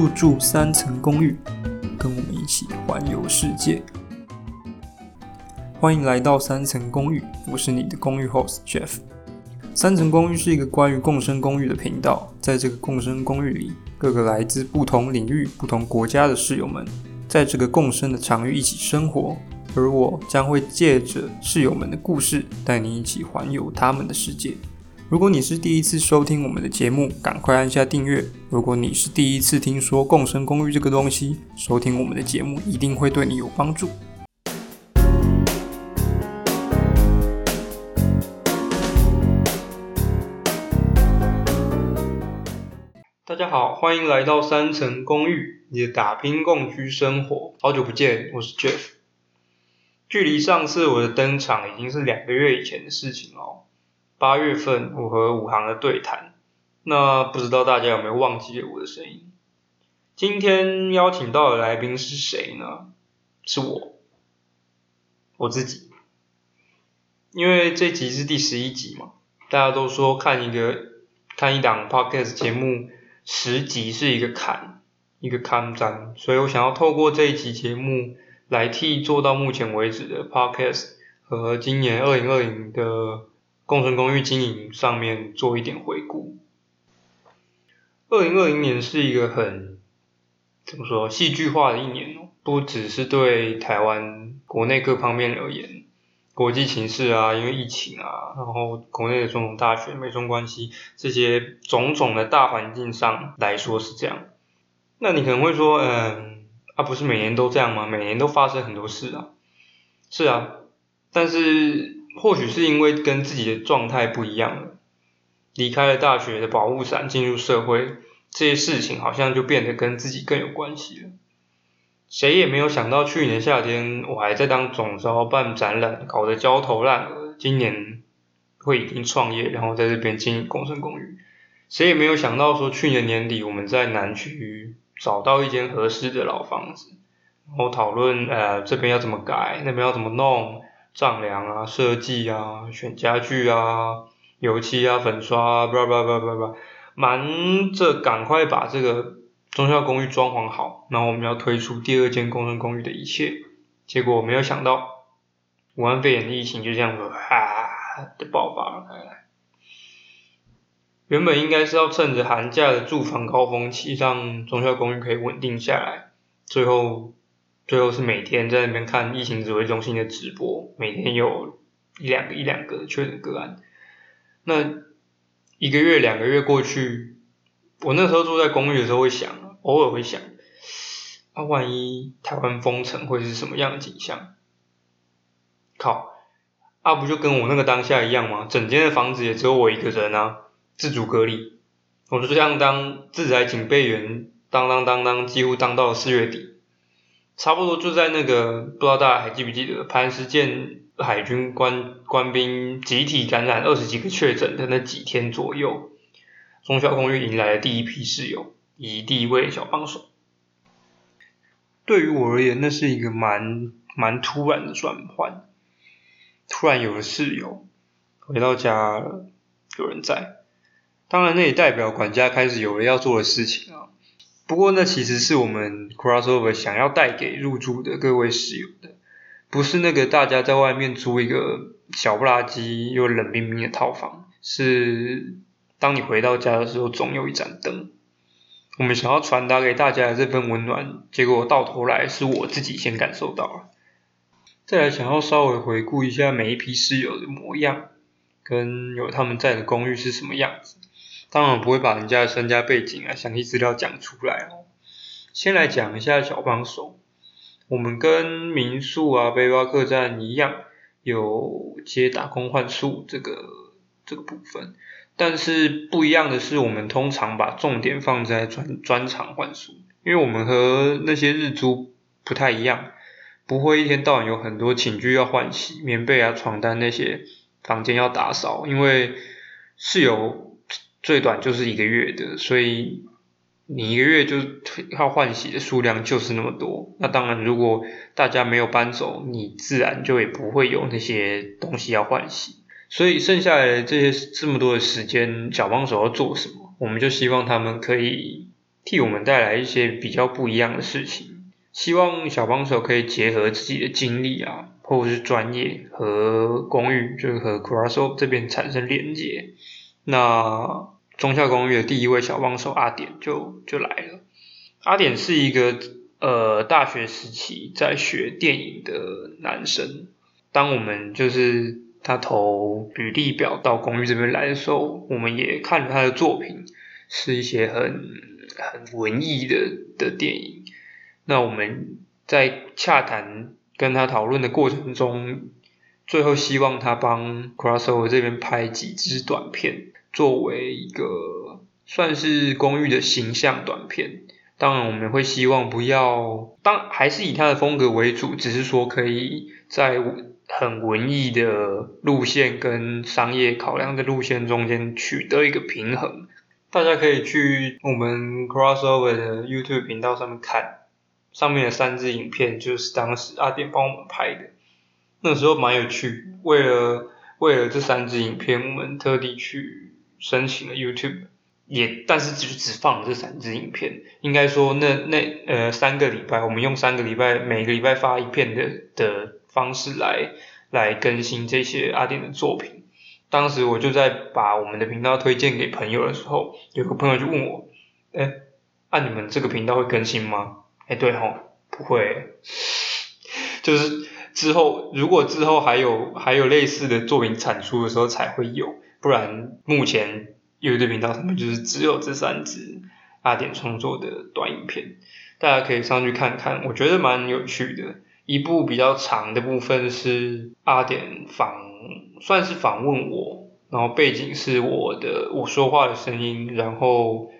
入住三层公寓，跟我们一起环游世界。欢迎来到三层公寓，我是你的公寓 host Jeff。三层公寓是一个关于共生公寓的频道，在这个共生公寓里，各个来自不同领域、不同国家的室友们，在这个共生的场域一起生活，而我将会借着室友们的故事，带你一起环游他们的世界。如果你是第一次收听我们的节目，赶快按下订阅。如果你是第一次听说共生公寓这个东西，收听我们的节目一定会对你有帮助。大家好，欢迎来到三层公寓，你的打拼共居生活。好久不见，我是 Jeff。距离上次我的登场已经是两个月以前的事情哦。八月份我和武行的对谈，那不知道大家有没有忘记我的声音？今天邀请到的来宾是谁呢？是我，我自己。因为这集是第十一集嘛，大家都说看一个看一档 podcast 节目十集是一个坎，一个坎站，所以我想要透过这一集节目来替做到目前为止的 podcast 和今年二零二零的。共存公寓经营上面做一点回顾。二零二零年是一个很怎么说戏剧化的一年，不只是对台湾国内各方面而言，国际形势啊，因为疫情啊，然后国内的总统大选、美中关系这些种种的大环境上来说是这样。那你可能会说，嗯，啊，不是每年都这样吗？每年都发生很多事啊。是啊，但是。或许是因为跟自己的状态不一样了，离开了大学的保护伞，进入社会，这些事情好像就变得跟自己更有关系了。谁也没有想到，去年夏天我还在当总招办展览，搞得焦头烂额，今年会已经创业，然后在这边经营共生公寓。谁也没有想到，说去年年底我们在南区找到一间合适的老房子，然后讨论呃这边要怎么改，那边要怎么弄。丈量啊，设计啊，选家具啊，油漆啊，粉刷啊，叭叭叭叭叭，忙着赶快把这个中校公寓装潢好，然后我们要推出第二间工人公寓的一切，结果我没有想到，武汉肺炎的疫情就这样子啊的爆发了开来。原本应该是要趁着寒假的住房高峰期，让中校公寓可以稳定下来，最后。最后是每天在那边看疫情指挥中心的直播，每天有一两个一两个确诊个案。那一个月两个月过去，我那时候住在公寓的时候会想，偶尔会想，啊，万一台湾封城会是什么样的景象？靠，啊不就跟我那个当下一样吗？整间的房子也只有我一个人啊，自主隔离，我就这样当自宅警备员，当当当当，几乎当到了四月底。差不多就在那个，不知道大家还记不记得，磐石舰海军官官兵集体感染二十几个确诊的那几天左右，中小公寓迎来了第一批室友，以及第一位小帮手。对于我而言，那是一个蛮蛮突然的转换，突然有了室友，回到家有人在，当然那也代表管家开始有了要做的事情啊。不过，那其实是我们 crossover 想要带给入住的各位室友的，不是那个大家在外面租一个小不拉几又冷冰冰的套房，是当你回到家的时候，总有一盏灯。我们想要传达给大家的这份温暖，结果到头来是我自己先感受到了。再来，想要稍微回顾一下每一批室友的模样，跟有他们在的公寓是什么样子。当然不会把人家的身家背景啊、详细资料讲出来哦。先来讲一下小帮手。我们跟民宿啊、背包客栈一样，有接打工换宿这个这个部分。但是不一样的是，我们通常把重点放在专专场换宿，因为我们和那些日租不太一样，不会一天到晚有很多寝具要换洗、棉被啊、床单那些房间要打扫，因为室友。最短就是一个月的，所以你一个月就退要换洗的数量就是那么多。那当然，如果大家没有搬走，你自然就也不会有那些东西要换洗。所以剩下来这些这么多的时间，小帮手要做什么？我们就希望他们可以替我们带来一些比较不一样的事情。希望小帮手可以结合自己的经历啊，或者是专业和公寓，就是和 Crosso 这边产生连接。那中校公寓的第一位小帮手阿典就就来了。阿典是一个呃大学时期在学电影的男生。当我们就是他投履历表到公寓这边来的时候，我们也看了他的作品，是一些很很文艺的的电影。那我们在洽谈跟他讨论的过程中，最后希望他帮 Crossover 这边拍几支短片，作为一个算是公寓的形象短片。当然，我们会希望不要当还是以他的风格为主，只是说可以在很文艺的路线跟商业考量的路线中间取得一个平衡。大家可以去我们 Crossover 的 YouTube 频道上面看。上面的三支影片就是当时阿典帮我们拍的，那时候蛮有趣。为了为了这三支影片，我们特地去申请了 YouTube，也但是只只放了这三支影片。应该说那那呃三个礼拜，我们用三个礼拜每个礼拜发一片的的方式来来更新这些阿典的作品。当时我就在把我们的频道推荐给朋友的时候，有个朋友就问我：“哎，按你们这个频道会更新吗？”哎，对吼，不会，就是之后如果之后还有还有类似的作品产出的时候才会有，不然目前 YouTube 频道上面就是只有这三支阿典创作的短影片，大家可以上去看看，我觉得蛮有趣的。一部比较长的部分是阿典访，算是访问我，然后背景是我的我说话的声音，然后。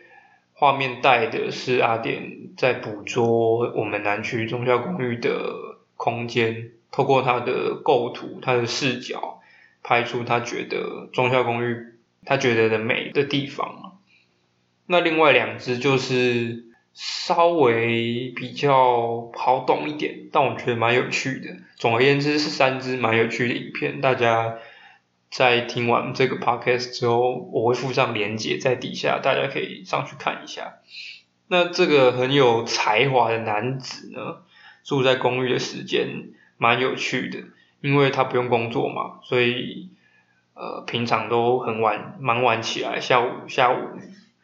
画面带的是阿典在捕捉我们南区宗教公寓的空间，透过他的构图、他的视角，拍出他觉得中校公寓他觉得的美的地方。那另外两支就是稍微比较好懂一点，但我觉得蛮有趣的。总而言之，是三支蛮有趣的影片，大家。在听完这个 podcast 之后，我会附上链接在底下，大家可以上去看一下。那这个很有才华的男子呢，住在公寓的时间蛮有趣的，因为他不用工作嘛，所以呃平常都很晚蛮晚起来，下午下午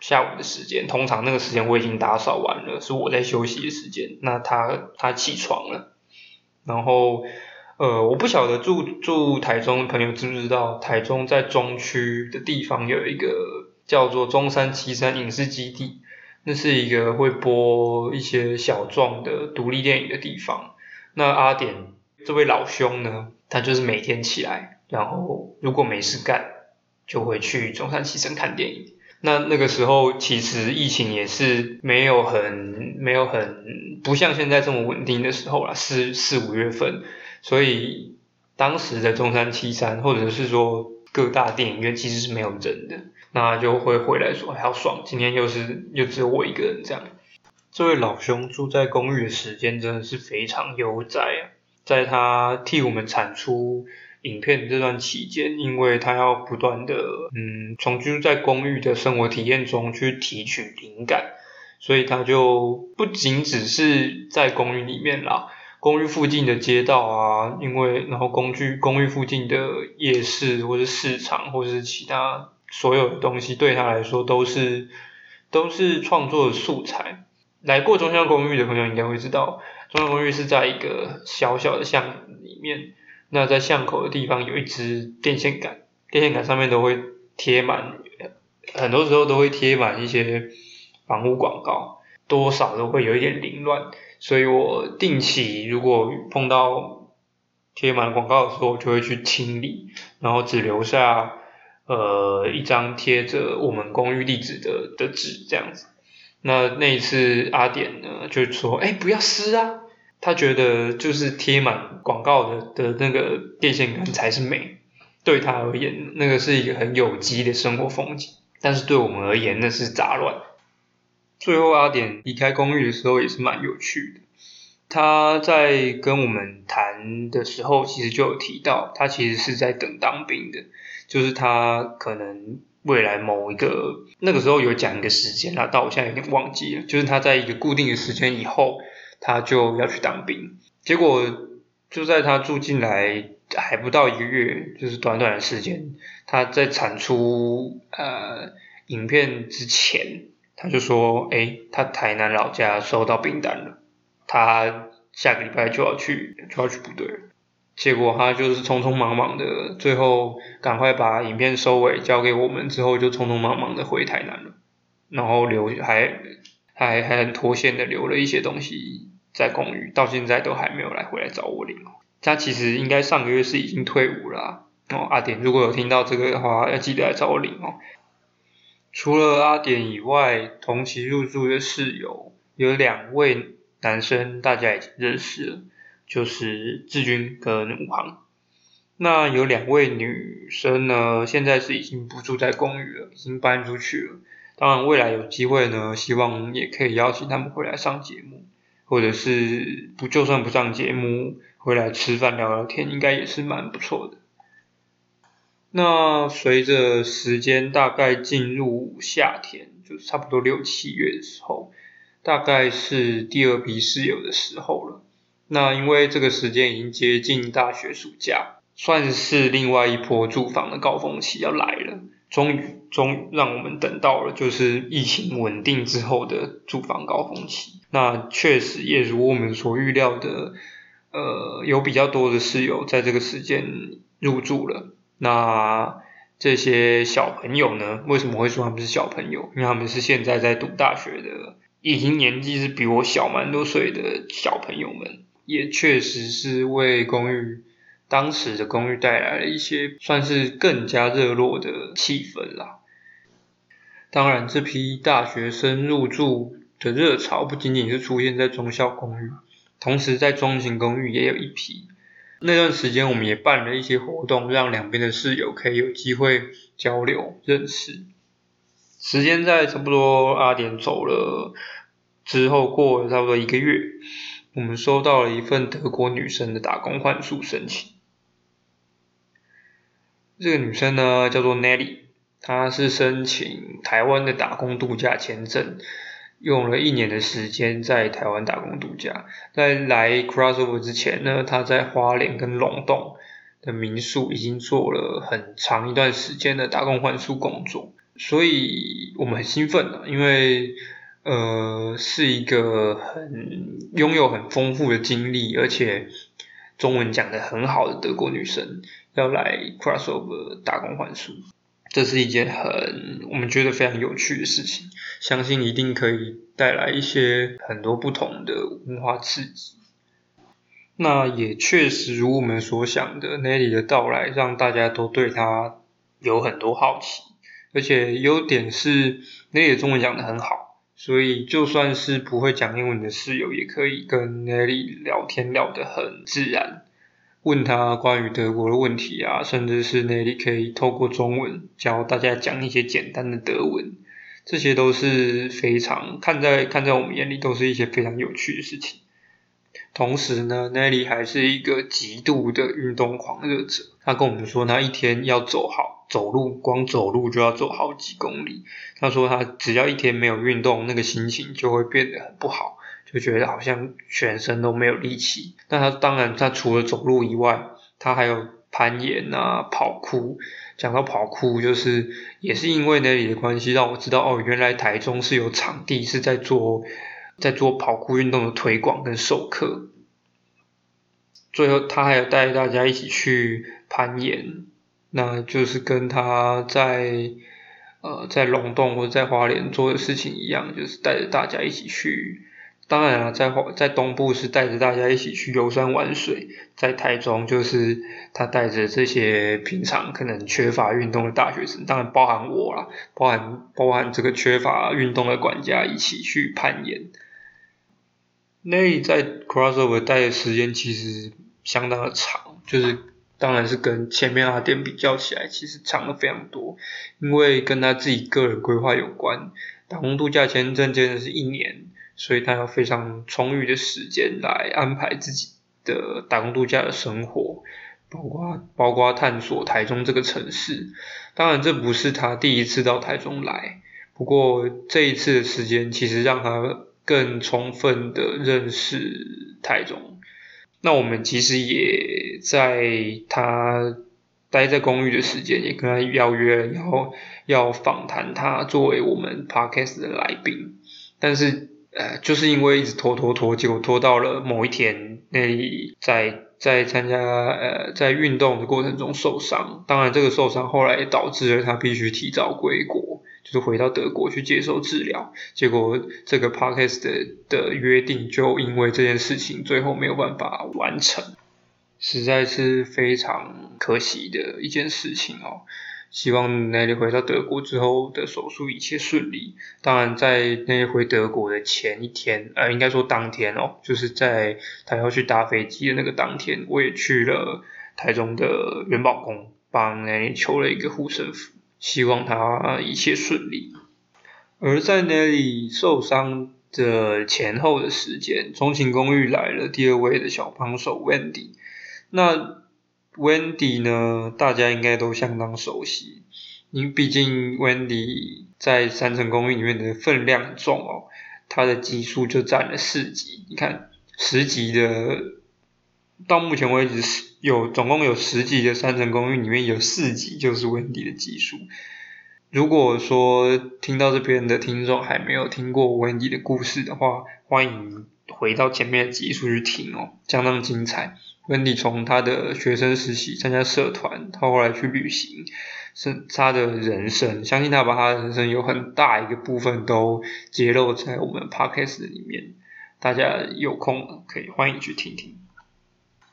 下午的时间，通常那个时间我已经打扫完了，是我在休息的时间，那他他起床了，然后。呃，我不晓得住住台中的朋友知不知道，台中在中区的地方有一个叫做中山七山影视基地，那是一个会播一些小众的独立电影的地方。那阿典这位老兄呢，他就是每天起来，然后如果没事干，就会去中山七山看电影。那那个时候其实疫情也是没有很没有很不像现在这么稳定的时候啦，四四五月份。所以当时的中山七三，或者是说各大电影院其实是没有人的，那就会回来说好爽，今天又是又只有我一个人这样。这位老兄住在公寓的时间真的是非常悠哉啊，在他替我们产出影片这段期间，因为他要不断的嗯从居住在公寓的生活体验中去提取灵感，所以他就不仅只是在公寓里面啦。公寓附近的街道啊，因为然后工具公寓附近的夜市或是市场或是其他所有的东西，对他来说都是都是创作的素材。来过中乡公寓的朋友应该会知道，中乡公寓是在一个小小的巷里面。那在巷口的地方有一支电线杆，电线杆上面都会贴满，很多时候都会贴满一些房屋广告，多少都会有一点凌乱。所以我定期如果碰到贴满广告的时候，我就会去清理，然后只留下呃一张贴着我们公寓地址的的纸这样子。那那一次阿典呢就说：“哎，不要撕啊！”他觉得就是贴满广告的的那个电线杆才是美，对他而言，那个是一个很有机的生活风景。但是对我们而言，那是杂乱。最后阿典离开公寓的时候也是蛮有趣的，他在跟我们谈的时候，其实就有提到，他其实是在等当兵的，就是他可能未来某一个那个时候有讲一个时间啦，但我现在有点忘记了，就是他在一个固定的时间以后，他就要去当兵。结果就在他住进来还不到一个月，就是短短的时间，他在产出呃影片之前，他就说：“哎，他台南老家收到兵单了，他下个礼拜就要去就要去部队了。”结果他就是匆匆忙忙的，最后赶快把影片收尾交给我们之后，就匆匆忙忙的回台南了，然后留还还还很脱线的留了一些东西在公寓，到现在都还没有来回来找我领哦。他其实应该上个月是已经退伍了哦。阿典如果有听到这个的话，要记得来找我领哦。除了阿典以外，同期入住的室友有两位男生，大家已经认识了。就是志军跟武航，那有两位女生呢，现在是已经不住在公寓了，已经搬出去了。当然，未来有机会呢，希望也可以邀请他们回来上节目，或者是不就算不上节目，回来吃饭聊聊天，应该也是蛮不错的。那随着时间大概进入夏天，就差不多六七月的时候，大概是第二批室友的时候了。那因为这个时间已经接近大学暑假，算是另外一波住房的高峰期要来了。终于，终让我们等到了，就是疫情稳定之后的住房高峰期。那确实也如我们所预料的，呃，有比较多的室友在这个时间入住了。那这些小朋友呢？为什么会说他们是小朋友？因为他们是现在在读大学的，已经年纪是比我小蛮多岁的小朋友们。也确实是为公寓当时的公寓带来了一些算是更加热络的气氛啦。当然，这批大学生入住的热潮不仅仅是出现在中校公寓，同时在中型公寓也有一批。那段时间，我们也办了一些活动，让两边的室友可以有机会交流认识。时间在差不多阿点走了之后，过了差不多一个月。我们收到了一份德国女生的打工换宿申请。这个女生呢叫做 Nelly，她是申请台湾的打工度假签证，用了一年的时间在台湾打工度假。在来 Crossover 之前呢，她在花莲跟龙洞的民宿已经做了很长一段时间的打工换宿工作，所以我们很兴奋的，因为。呃，是一个很拥有很丰富的经历，而且中文讲的很好的德国女生要来 Crossover 打工换宿，这是一件很我们觉得非常有趣的事情，相信一定可以带来一些很多不同的文化刺激。那也确实如我们所想的，Nelly 的到来让大家都对她有很多好奇，而且优点是 Nelly 中文讲的很好。所以，就算是不会讲英文的室友，也可以跟 Nelly 聊天聊得很自然，问他关于德国的问题啊，甚至是 Nelly 可以透过中文教大家讲一些简单的德文，这些都是非常看在看在我们眼里都是一些非常有趣的事情。同时呢那里还是一个极度的运动狂热者，他跟我们说，他一天要走好。走路光走路就要走好几公里。他说他只要一天没有运动，那个心情就会变得很不好，就觉得好像全身都没有力气。那他当然，他除了走路以外，他还有攀岩啊、跑酷。讲到跑酷，就是也是因为那里的关系，让我知道哦，原来台中是有场地是在做在做跑酷运动的推广跟授课。最后，他还有带大家一起去攀岩。那就是跟他在呃在龙洞或者在花莲做的事情一样，就是带着大家一起去。当然了，在在东部是带着大家一起去游山玩水，在台中就是他带着这些平常可能缺乏运动的大学生，当然包含我啦，包含包含这个缺乏运动的管家一起去攀岩。那在 crossover 待的时间其实相当的长，就是。当然是跟前面阿店比较起来，其实长了非常多，因为跟他自己个人规划有关。打工度假签证真的是一年，所以他有非常充裕的时间来安排自己的打工度假的生活，包括包括探索台中这个城市。当然，这不是他第一次到台中来，不过这一次的时间其实让他更充分的认识台中。那我们其实也在他待在公寓的时间，也跟他邀约，然后要访谈他作为我们 podcast 的来宾，但是。呃，就是因为一直拖拖拖，结果拖到了某一天，那里在在参加呃在运动的过程中受伤，当然这个受伤后来导致了他必须提早归国，就是回到德国去接受治疗，结果这个 podcast 的的约定就因为这件事情最后没有办法完成，实在是非常可惜的一件事情哦。希望 Nelly 回到德国之后的手术一切顺利。当然，在 Nelly 回德国的前一天，呃，应该说当天哦，就是在他要去搭飞机的那个当天，我也去了台中的元宝宫，帮奈利求了一个护身符，希望他一切顺利。而在 Nelly 受伤的前后的时间，中情公寓来了第二位的小帮手 Wendy，那。Wendy 呢，大家应该都相当熟悉，因为毕竟 Wendy 在三层公寓里面的分量重哦，它的集数就占了四集。你看十集的，到目前为止有总共有十集的三层公寓里面有四集就是 Wendy 的集数。如果说听到这边的听众还没有听过 Wendy 的故事的话，欢迎回到前面的集数去听哦，相当精彩。温迪从他的学生时期参加社团，他后来去旅行，是他的人生。相信他把他的人生有很大一个部分都揭露在我们 podcast 里面，大家有空可以欢迎去听听。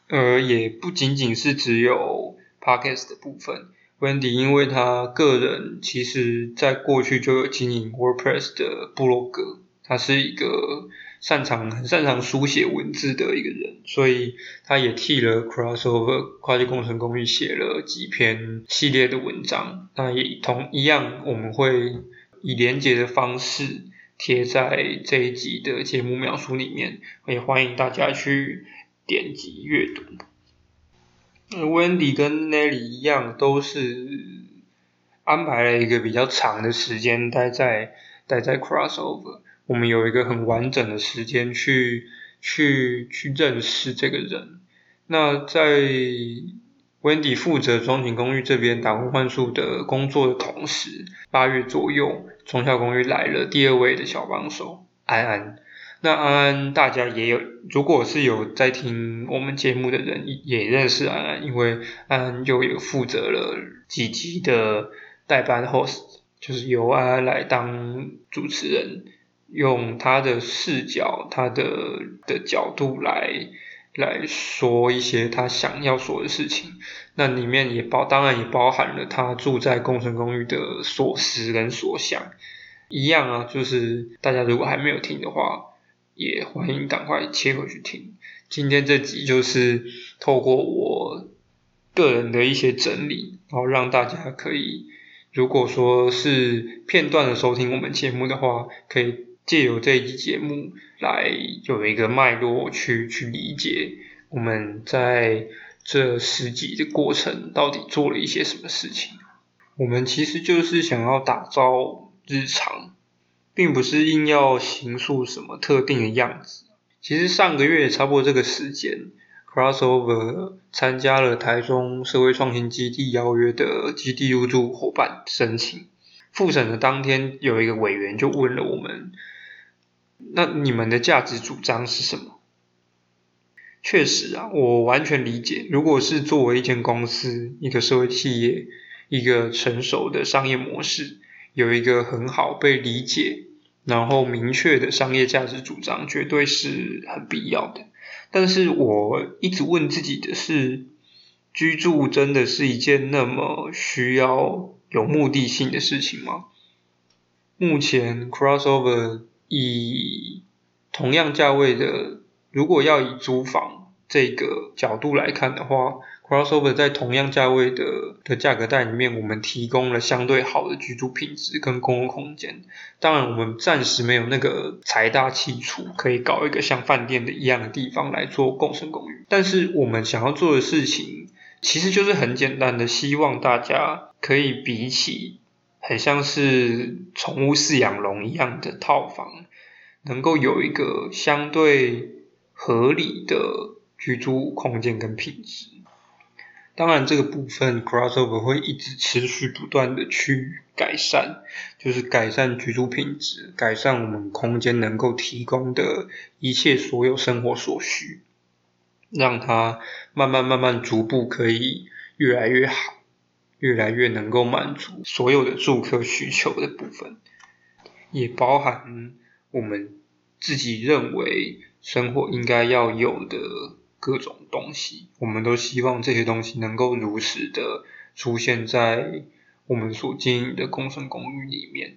呃，也不仅仅是只有 podcast 的部分，温迪因为他个人其实在过去就有经营 WordPress 的部落格，他是一个。擅长很擅长书写文字的一个人，所以他也替了 Crossover 跨界工程公寓写了几篇系列的文章。那也同一样，我们会以连接的方式贴在这一集的节目描述里面，也欢迎大家去点击阅读。Wendy 跟 Nelly 一样，都是安排了一个比较长的时间待在待在 Crossover。我们有一个很完整的时间去去去认识这个人。那在 Wendy 负责庄景公寓这边打工换宿的工作的同时，八月左右，中校公寓来了第二位的小帮手安安。那安安大家也有，如果是有在听我们节目的人，也认识安安，因为安安就有负责了几集的代班 host，就是由安安来当主持人。用他的视角，他的的角度来来说一些他想要说的事情，那里面也包，当然也包含了他住在工程公寓的所思跟所想，一样啊，就是大家如果还没有听的话，也欢迎赶快切回去听。今天这集就是透过我个人的一些整理，然后让大家可以，如果说是片段的收听我们节目的话，可以。借由这一集节目来有一个脉络去去理解我们在这十集的过程到底做了一些什么事情。我们其实就是想要打造日常，并不是硬要形塑什么特定的样子。其实上个月差不多这个时间，Crossover 参加了台中社会创新基地邀约的基地入驻伙伴申请。复审的当天，有一个委员就问了我们。那你们的价值主张是什么？确实啊，我完全理解。如果是作为一间公司、一个社会企业、一个成熟的商业模式，有一个很好被理解、然后明确的商业价值主张，绝对是很必要的。但是我一直问自己的是：居住真的是一件那么需要有目的性的事情吗？目前 crossover。以同样价位的，如果要以租房这个角度来看的话，Crossover 在同样价位的的价格带里面，我们提供了相对好的居住品质跟公共空间。当然，我们暂时没有那个财大气粗，可以搞一个像饭店的一样的地方来做共生公寓。但是，我们想要做的事情其实就是很简单的，希望大家可以比起很像是宠物饲养笼一样的套房，能够有一个相对合理的居住空间跟品质。当然，这个部分 crossover 会一直持续不断的去改善，就是改善居住品质，改善我们空间能够提供的一切所有生活所需，让它慢慢慢慢逐步可以越来越好，越来越能够满足所有的住客需求的部分，也包含我们自己认为生活应该要有的。各种东西，我们都希望这些东西能够如实的出现在我们所经营的共生公寓里面。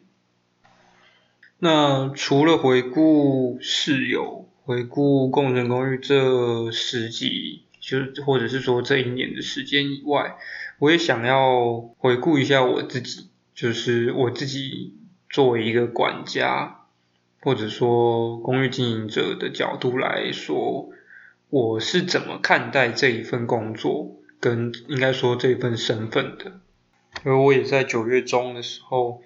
那除了回顾室友、回顾共生公寓这十几，就是或者是说这一年的时间以外，我也想要回顾一下我自己，就是我自己作为一个管家，或者说公寓经营者的角度来说。我是怎么看待这一份工作，跟应该说这份身份的？而我也在九月中的时候，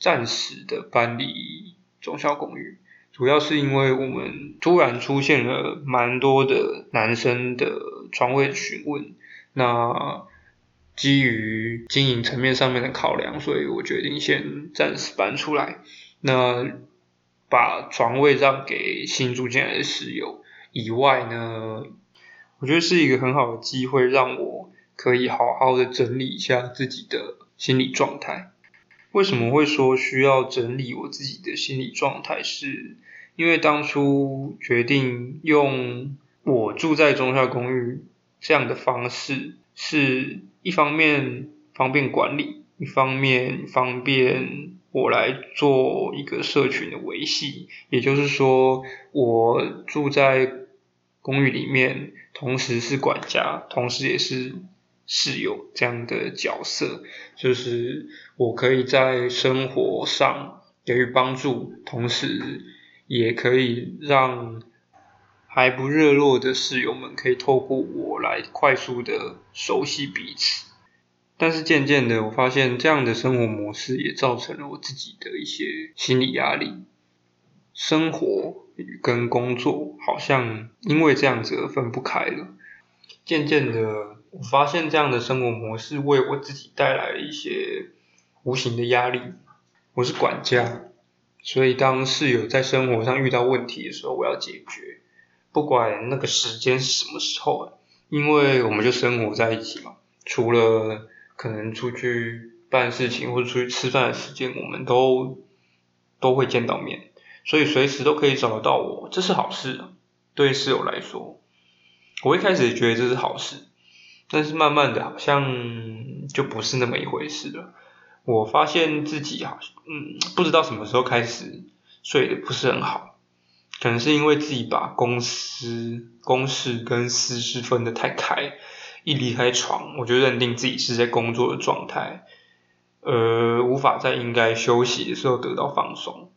暂时的搬离中小公寓，主要是因为我们突然出现了蛮多的男生的床位询问，那基于经营层面上面的考量，所以我决定先暂时搬出来，那把床位让给新住进来的室友。以外呢，我觉得是一个很好的机会，让我可以好好的整理一下自己的心理状态。为什么会说需要整理我自己的心理状态？是因为当初决定用我住在中校公寓这样的方式，是一方面方便管理，一方面方便我来做一个社群的维系。也就是说，我住在公寓里面，同时是管家，同时也是室友这样的角色，就是我可以在生活上给予帮助，同时也可以让还不热络的室友们可以透过我来快速的熟悉彼此。但是渐渐的，我发现这样的生活模式也造成了我自己的一些心理压力，生活。跟工作好像因为这样子而分不开了。渐渐的，我发现这样的生活模式为我自己带来了一些无形的压力。我是管家，所以当室友在生活上遇到问题的时候，我要解决，不管那个时间是什么时候，因为我们就生活在一起嘛。除了可能出去办事情或者出去吃饭的时间，我们都都会见到面。所以随时都可以找得到我，这是好事。对室友来说，我一开始也觉得这是好事，但是慢慢的好像就不是那么一回事了。我发现自己好像，嗯，不知道什么时候开始睡得不是很好，可能是因为自己把公司公事跟私事分得太开，一离开床，我就认定自己是在工作的状态，呃，无法在应该休息的时候得到放松。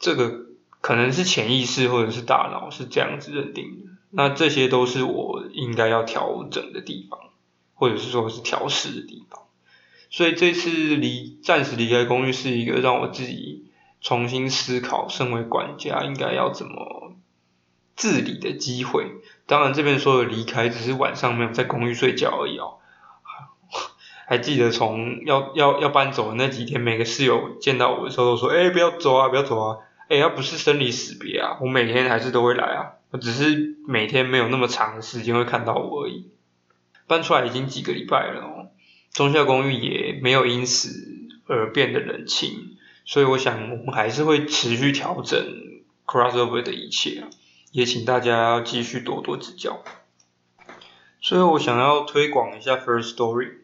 这个可能是潜意识或者是大脑是这样子认定的，那这些都是我应该要调整的地方，或者是说是调试的地方。所以这次离暂时离开公寓是一个让我自己重新思考，身为管家应该要怎么治理的机会。当然，这边说的离开只是晚上没有在公寓睡觉而已哦。还记得从要要要搬走的那几天，每个室友见到我的时候都说：“哎，不要走啊，不要走啊。”哎，要不是生离死别啊，我每天还是都会来啊。我只是每天没有那么长的时间会看到我而已。搬出来已经几个礼拜了哦，中校公寓也没有因此而变得冷清，所以我想我们还是会持续调整 crossover 的一切，也请大家要继续多多指教。最后，我想要推广一下 First Story。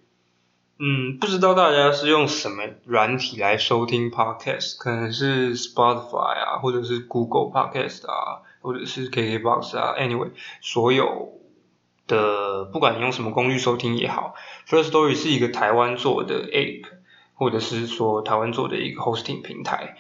嗯，不知道大家是用什么软体来收听 podcast，可能是 Spotify 啊，或者是 Google Podcast 啊，或者是 KKBox 啊，anyway，所有的不管你用什么工具收听也好，First Story 是一个台湾做的 app，或者是说台湾做的一个 hosting 平台。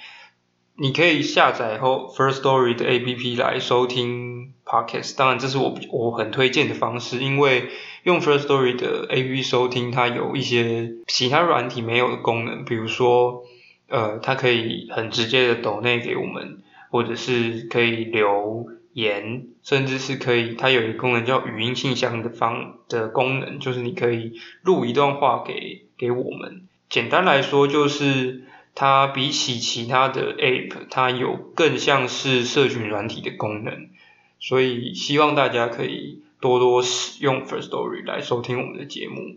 你可以下载后 First Story 的 APP 来收听 Podcast。当然，这是我我很推荐的方式，因为用 First Story 的 APP 收听，它有一些其他软体没有的功能，比如说，呃，它可以很直接的抖内给我们，或者是可以留言，甚至是可以，它有一个功能叫语音信箱的方的功能，就是你可以录一段话给给我们。简单来说，就是它比起其他的 App，它有更像是社群软体的功能，所以希望大家可以。多多使用 First Story 来收听我们的节目。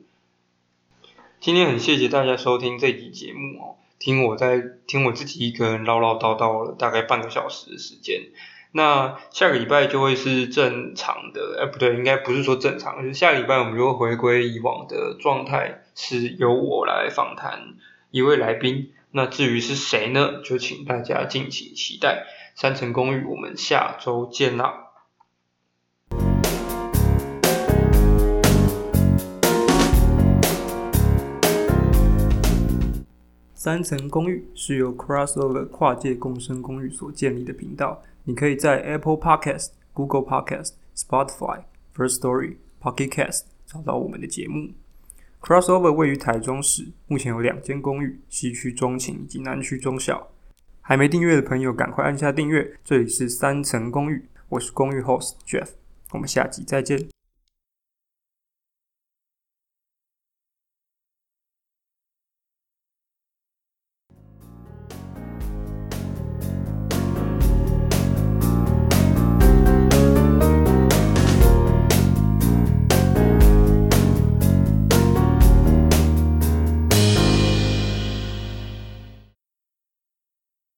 今天很谢谢大家收听这集节目哦，听我在听我自己一个人唠唠叨叨了大概半个小时的时间。那下个礼拜就会是正常的，哎不对，应该不是说正常，就是下礼拜我们就会回归以往的状态，是由我来访谈一位来宾。那至于是谁呢？就请大家敬请期待。三层公寓，我们下周见啦！三层公寓是由 Crossover 跨界共生公寓所建立的频道。你可以在 Apple Podcast、Google Podcast、Spotify、First Story、Pocket Cast 找到我们的节目。Crossover 位于台中市，目前有两间公寓，西区中情以及南区中小。还没订阅的朋友，赶快按下订阅。这里是三层公寓，我是公寓 Host Jeff，我们下集再见。